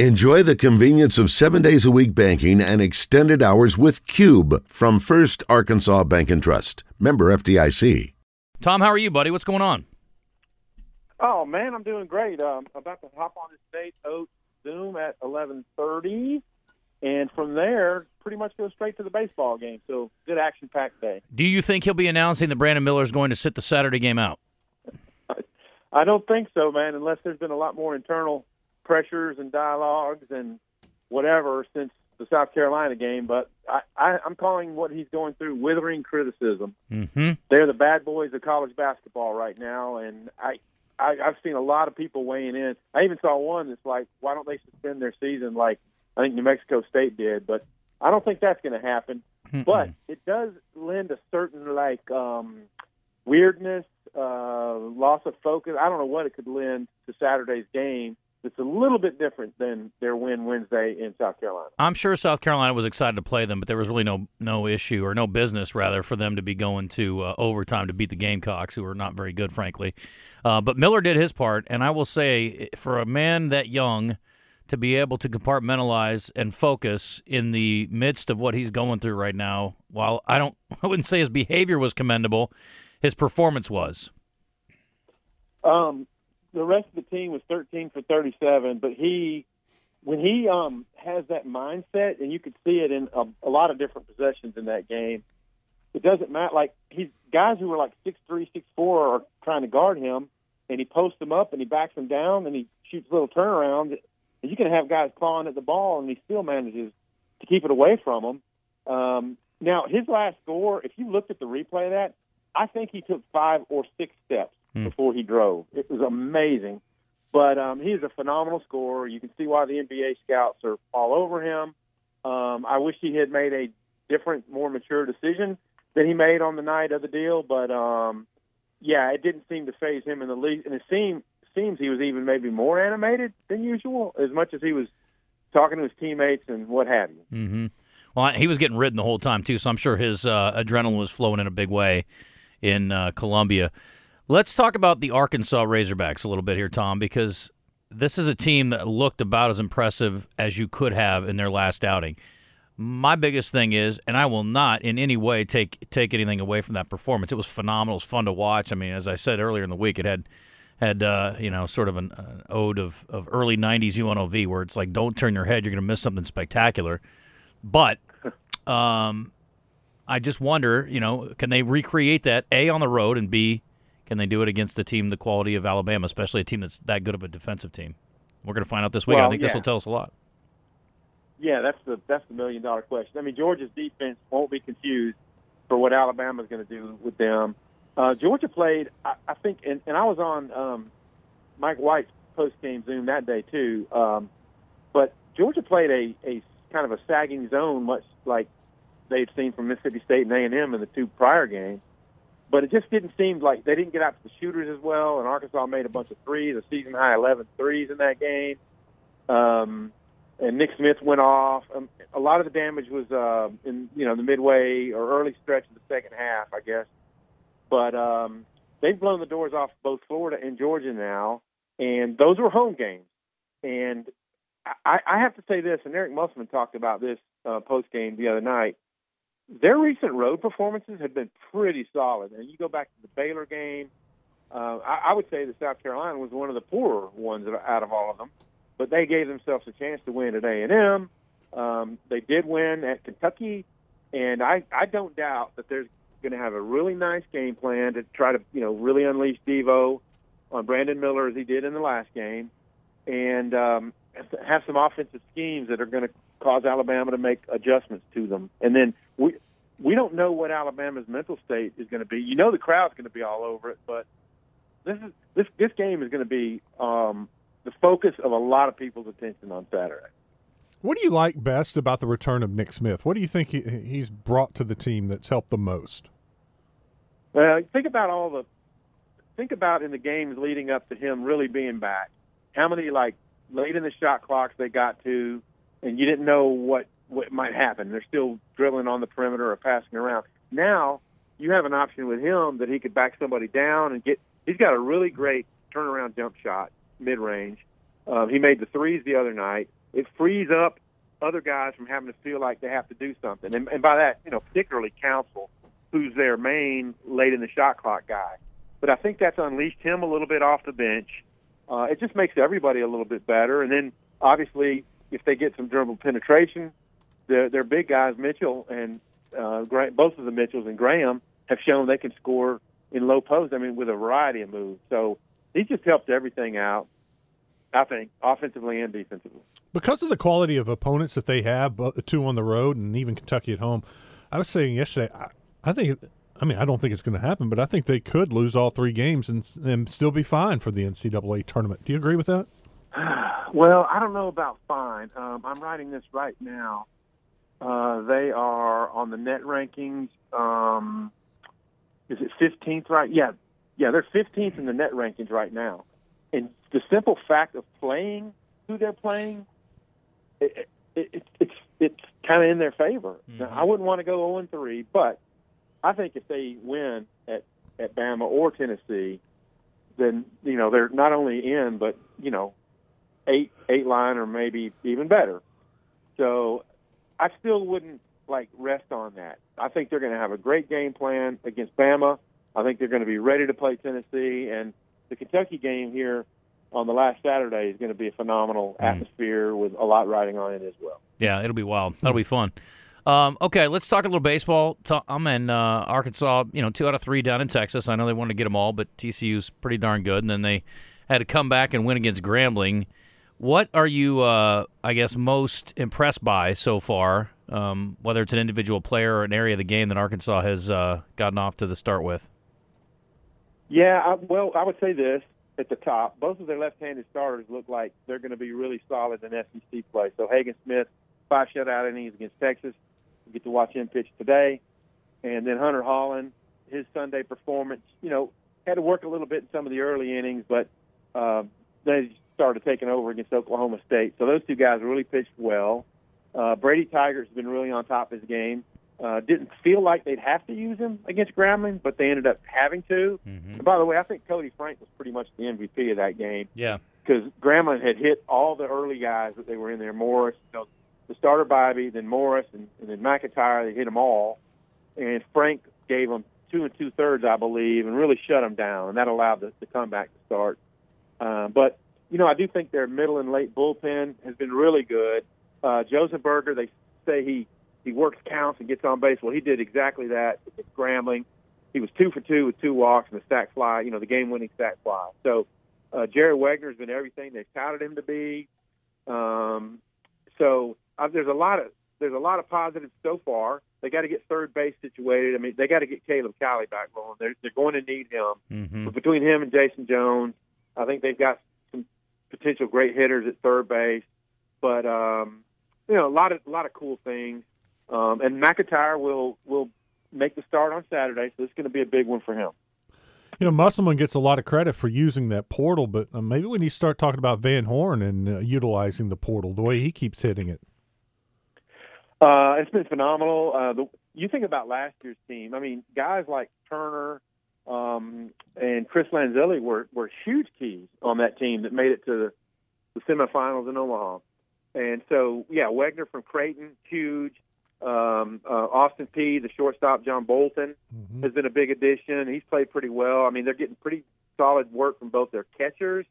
Enjoy the convenience of seven days a week banking and extended hours with Cube from First Arkansas Bank and Trust. Member FDIC. Tom, how are you, buddy? What's going on? Oh man, I'm doing great. Um, about to hop on the Nate Oats Zoom at 11:30, and from there, pretty much go straight to the baseball game. So good action-packed day. Do you think he'll be announcing that Brandon Miller is going to sit the Saturday game out? I don't think so, man. Unless there's been a lot more internal pressures and dialogues and whatever since the South Carolina game. But I, I, I'm calling what he's going through withering criticism. Mm-hmm. They're the bad boys of college basketball right now, and I, I I've seen a lot of people weighing in. I even saw one that's like, why don't they suspend their season like I think New Mexico State did? But I don't think that's going to happen. Mm-mm. But it does lend a certain like um, weirdness, uh, loss of focus. I don't know what it could lend to Saturday's game. It's a little bit different than their win Wednesday in South Carolina. I'm sure South Carolina was excited to play them, but there was really no no issue or no business rather for them to be going to uh, overtime to beat the Gamecocks, who are not very good, frankly. Uh, but Miller did his part, and I will say, for a man that young to be able to compartmentalize and focus in the midst of what he's going through right now, while I don't, I wouldn't say his behavior was commendable, his performance was. Um, the rest of the team was 13 for 37, but he, when he um, has that mindset, and you could see it in a, a lot of different possessions in that game. It doesn't matter. Like he's guys who are like six three, six four are trying to guard him, and he posts them up and he backs them down and he shoots little turnarounds. And you can have guys clawing at the ball, and he still manages to keep it away from them. Um, now his last score, if you looked at the replay of that, I think he took five or six steps Hmm. before he drove. It was amazing. But um, he's a phenomenal scorer. You can see why the NBA scouts are all over him. Um, I wish he had made a different, more mature decision than he made on the night of the deal. But um, yeah, it didn't seem to phase him in the least. And it seemed seems he was even maybe more animated than usual, as much as he was talking to his teammates and what have you. Mm-hmm. Well, he was getting ridden the whole time too, so I'm sure his uh, adrenaline was flowing in a big way in uh, Columbia. Let's talk about the Arkansas Razorbacks a little bit here, Tom, because this is a team that looked about as impressive as you could have in their last outing. My biggest thing is, and I will not in any way take take anything away from that performance. It was phenomenal. It was fun to watch. I mean, as I said earlier in the week, it had had uh, you know sort of an, an ode of, of early '90s UNLV, where it's like, don't turn your head, you're going to miss something spectacular. But um, I just wonder, you know, can they recreate that a on the road and b can they do it against a team the quality of Alabama, especially a team that's that good of a defensive team? We're going to find out this week. Well, I think this will tell us a lot. Yeah, that's the that's the million dollar question. I mean, Georgia's defense won't be confused for what Alabama's going to do with them. Uh, Georgia played, I, I think, and, and I was on um, Mike White's post game Zoom that day too. Um, but Georgia played a, a kind of a sagging zone, much like they'd seen from Mississippi State and A and M in the two prior games. But it just didn't seem like they didn't get out to the shooters as well. And Arkansas made a bunch of threes, a season high 11 threes in that game. Um, and Nick Smith went off. Um, a lot of the damage was uh, in you know the midway or early stretch of the second half, I guess. But um, they've blown the doors off both Florida and Georgia now, and those were home games. And I, I have to say this, and Eric Musselman talked about this uh, post game the other night. Their recent road performances have been pretty solid, and you go back to the Baylor game. Uh, I, I would say that South Carolina was one of the poorer ones out of all of them but they gave themselves a chance to win at A and M. Um, they did win at Kentucky, and I I don't doubt that they're going to have a really nice game plan to try to you know really unleash Devo on Brandon Miller as he did in the last game, and um, have some offensive schemes that are going to cause Alabama to make adjustments to them. And then we we don't know what Alabama's mental state is going to be. You know the crowd's going to be all over it, but this is this this game is going to be um, the focus of a lot of people's attention on Saturday. What do you like best about the return of Nick Smith? What do you think he, he's brought to the team that's helped the most? Well, think about all the think about in the games leading up to him really being back. How many like late in the shot clocks they got to, and you didn't know what what might happen. They're still drilling on the perimeter or passing around. Now you have an option with him that he could back somebody down and get. He's got a really great turnaround jump shot mid range. Um, he made the threes the other night. it frees up other guys from having to feel like they have to do something. And, and by that, you know, particularly Council, who's their main late in the shot clock guy. But I think that's unleashed him a little bit off the bench. Uh, it just makes everybody a little bit better. And then obviously, if they get some dribble penetration, their their big guys, Mitchell and uh, both of the Mitchells and Graham, have shown they can score in low post. I mean, with a variety of moves. So he just helped everything out. I think offensively and defensively. Because of the quality of opponents that they have, two on the road and even Kentucky at home, I was saying yesterday, I, I think. I mean, I don't think it's going to happen, but I think they could lose all three games and, and still be fine for the NCAA tournament. Do you agree with that? Well, I don't know about fine. Um, I'm writing this right now. Uh, they are on the net rankings. Um, is it 15th right? Yeah, yeah, they're 15th in the net rankings right now. And the simple fact of playing who they're playing, it, it, it, it's it's kind of in their favor. Mm-hmm. Now, I wouldn't want to go 0 and 3, but I think if they win at at Bama or Tennessee, then you know they're not only in, but you know, eight eight line or maybe even better. So I still wouldn't like rest on that. I think they're going to have a great game plan against Bama. I think they're going to be ready to play Tennessee, and the Kentucky game here on the last Saturday is going to be a phenomenal mm. atmosphere with a lot riding on it as well. Yeah, it'll be wild. That'll be fun. Um, okay, let's talk a little baseball. I'm in uh, Arkansas. You know, two out of three down in Texas. I know they wanted to get them all, but TCU's pretty darn good. And then they had to come back and win against Grambling. What are you, uh, I guess, most impressed by so far? Um, whether it's an individual player or an area of the game that Arkansas has uh, gotten off to the start with. Yeah, I, well, I would say this at the top. Both of their left-handed starters look like they're going to be really solid in SEC play. So Hagen Smith, five shutout innings against Texas. We get to watch him pitch today, and then Hunter Hollan, his Sunday performance. You know, had to work a little bit in some of the early innings, but uh, they started taking over against Oklahoma State. So those two guys really pitched well. Uh, Brady Tygart has been really on top of his game. Uh, didn't feel like they'd have to use him against Grambling, but they ended up having to. Mm-hmm. And by the way, I think Koty Frank was pretty much the MVP of that game. Yeah. Because Grambling had hit all the early guys that they were in there. Morris, you know, the starter Bibee, then Morris, and, and then McEntire. They hit them all, and Frank gave them two and two thirds, I believe, and really shut them down, and that allowed the, the comeback to start. Uh, but you know, I do think their middle and late bullpen has been really good. Uh, Josenberger, they say he he works counts and gets on base. Well, he did exactly that at Grambling. He was two for two with two walks and a sac fly. You know, the game-winning sac fly. So uh, Jared Wegner has been everything they've touted him to be. Um, so uh, there's a lot of there's a lot of positives so far. They got to get third base situated. I mean, they got to get Caleb Cali back going. They're they're going to need him. Mm-hmm. But between him and Jason Jones, I think they've got potential great hitters at third base. But um, you know, a lot of a lot of cool things. Um, and McEntire will will make the start on Saturday, so it's going to be a big one for him. You know, Musselman gets a lot of credit for using that portal, but uh, maybe we need to start talking about Van Horn and uh, utilizing the portal the way he keeps hitting it. Uh, it's been phenomenal. Uh, the, you think about last year's team. I mean, guys like Turner um, and Chris Lanzilli were, were huge keys on that team that made it to the, the semifinals in Omaha. And so, yeah, Wegner from Creighton, huge. Um, uh, Austin Peay, the shortstop, John Bolton, mm-hmm. has been a big addition. He's played pretty well. I mean, they're getting pretty solid work from both their catchers.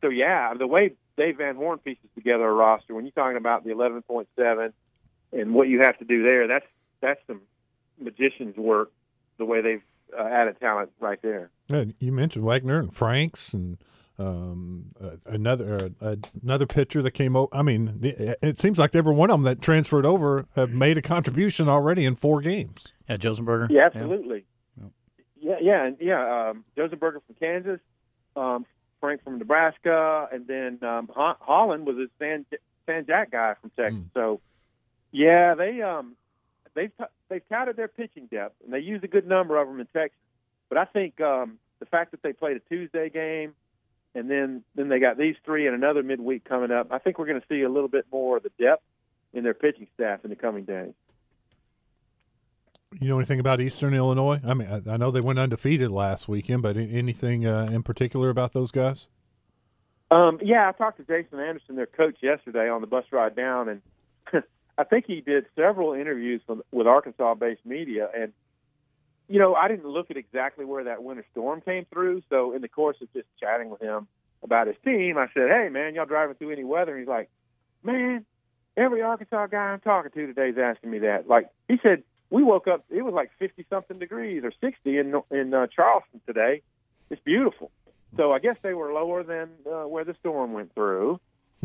So, yeah, the way Dave Van Horn pieces together a roster, when you're talking about the 11.7 and what you have to do there, that's that's some magician's work. The way they've uh, added talent right there. Yeah, you mentioned Wagner and Franks and um, uh, another uh, another pitcher that came over. I mean, it, it, seems like every one of them that transferred over have made a contribution already in four games. Yeah, Josenberger. Yeah, absolutely. Yeah, yeah, yeah. yeah um, Josenberger from Kansas, um, Frank from Nebraska, and then um, Hollan was a San, San Jack guy from Texas. Mm. So, yeah, they um, they've they've touted their pitching depth, and they use a good number of them in Texas. But I think um, the fact that they played a Tuesday game and then then they got these three and another midweek coming up. I think we're going to see a little bit more of the depth in their pitching staff in the coming days. You know anything about Eastern Illinois? I mean, I, I know they went undefeated last weekend, but anything uh, in particular about those guys? Um, yeah, I talked to Jason Anderson, their coach, yesterday on the bus ride down, and I think he did several interviews with, with Arkansas-based media. And you know, I didn't look at exactly where that winter storm came through. So in the course of just chatting with him about his team, I said, "Hey, man, y'all driving through any weather?" And he's like, "Man, every Arkansas guy I'm talking to today is asking me that." Like he said, we woke up, it was like 50 something degrees or 60 in in uh, Charleston today. It's beautiful. So I guess they were lower than uh, where the storm went through.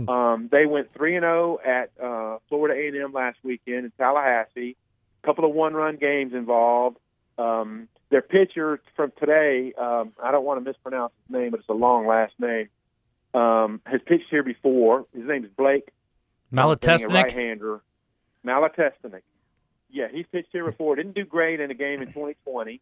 Um, they went three and zero at uh, Florida A and M last weekend in Tallahassee. A couple of one-run games involved. Um, their pitcher from today, um, I don't want to mispronounce his name, but it's a long last name. Um, has pitched here before. His name is Blake. Malatestnik. Right-hander. Malatestnik. Yeah, he's pitched here before. Didn't do great in a game in 2020.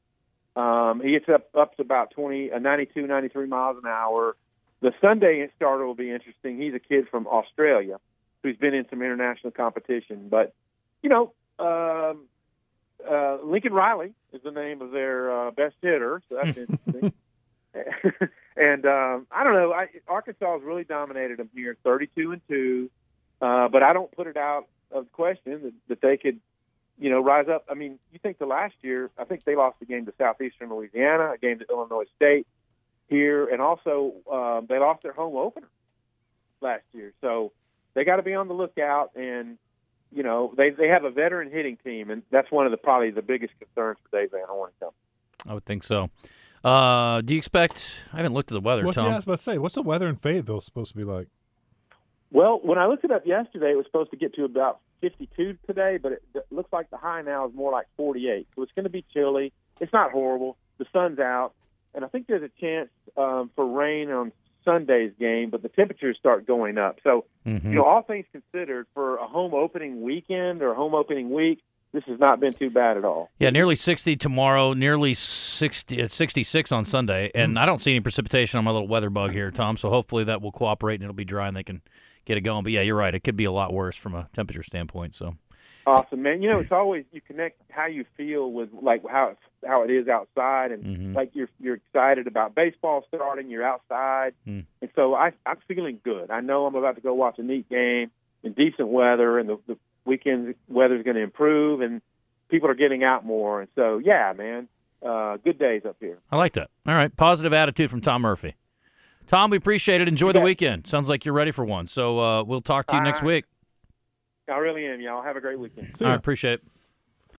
Um, he gets up up to about 20, uh, 92, 93 miles an hour. The Sunday starter will be interesting. He's a kid from Australia who's been in some international competition. But, you know, um, uh, Lincoln Riley is the name of their uh, best hitter, so that's interesting. and um, I don't know. I, Arkansas has really dominated them here, 32 and two. Uh, but I don't put it out of question that, that they could, you know, rise up. I mean, you think the last year, I think they lost the game to Southeastern Louisiana, a game to Illinois State here, and also um, they lost their home opener last year. So they got to be on the lookout. And you know, they they have a veteran hitting team, and that's one of the probably the biggest concerns for Dave Van Horn. I would think so. Uh, do you expect? I haven't looked at the weather, What's, Tom. yeah, I was about to say, what's the weather in Fayetteville supposed to be like? Well, when I looked it up yesterday, it was supposed to get to about 52 today, but it, it looks like the high now is more like 48. So it's going to be chilly. It's not horrible. The sun's out, and I think there's a chance um, for rain on Sunday's game, but the temperatures start going up. So, Mhm. you know, all things considered, for a home opening weekend or home opening week, this has not been too bad at all. Yeah, nearly 60 tomorrow, nearly 60, uh, 66 on Sunday, Mm-hmm. and I don't see any precipitation on my little weather bug here, Tom. So hopefully that will cooperate and it'll be dry and they can get it going. But yeah, you're right; it could be a lot worse from a temperature standpoint. So Awesome, man. You know, it's always you connect how you feel with like how it's, how it is outside, and Mhm. like you're you're excited about baseball starting. You're outside, Mm. and so I I'm feeling good. I know I'm about to go watch a neat game in decent weather, and the, the weekend weather is going to improve, and people are getting out more. And so, yeah, man, uh, good days up here. I like that. All right, positive attitude from Tom Murphy. Tom, we appreciate it. Enjoy the weekend. Sounds like you're ready for one. So uh, we'll talk to you All next right. week. I really am, y'all. Have a great weekend. I appreciate it.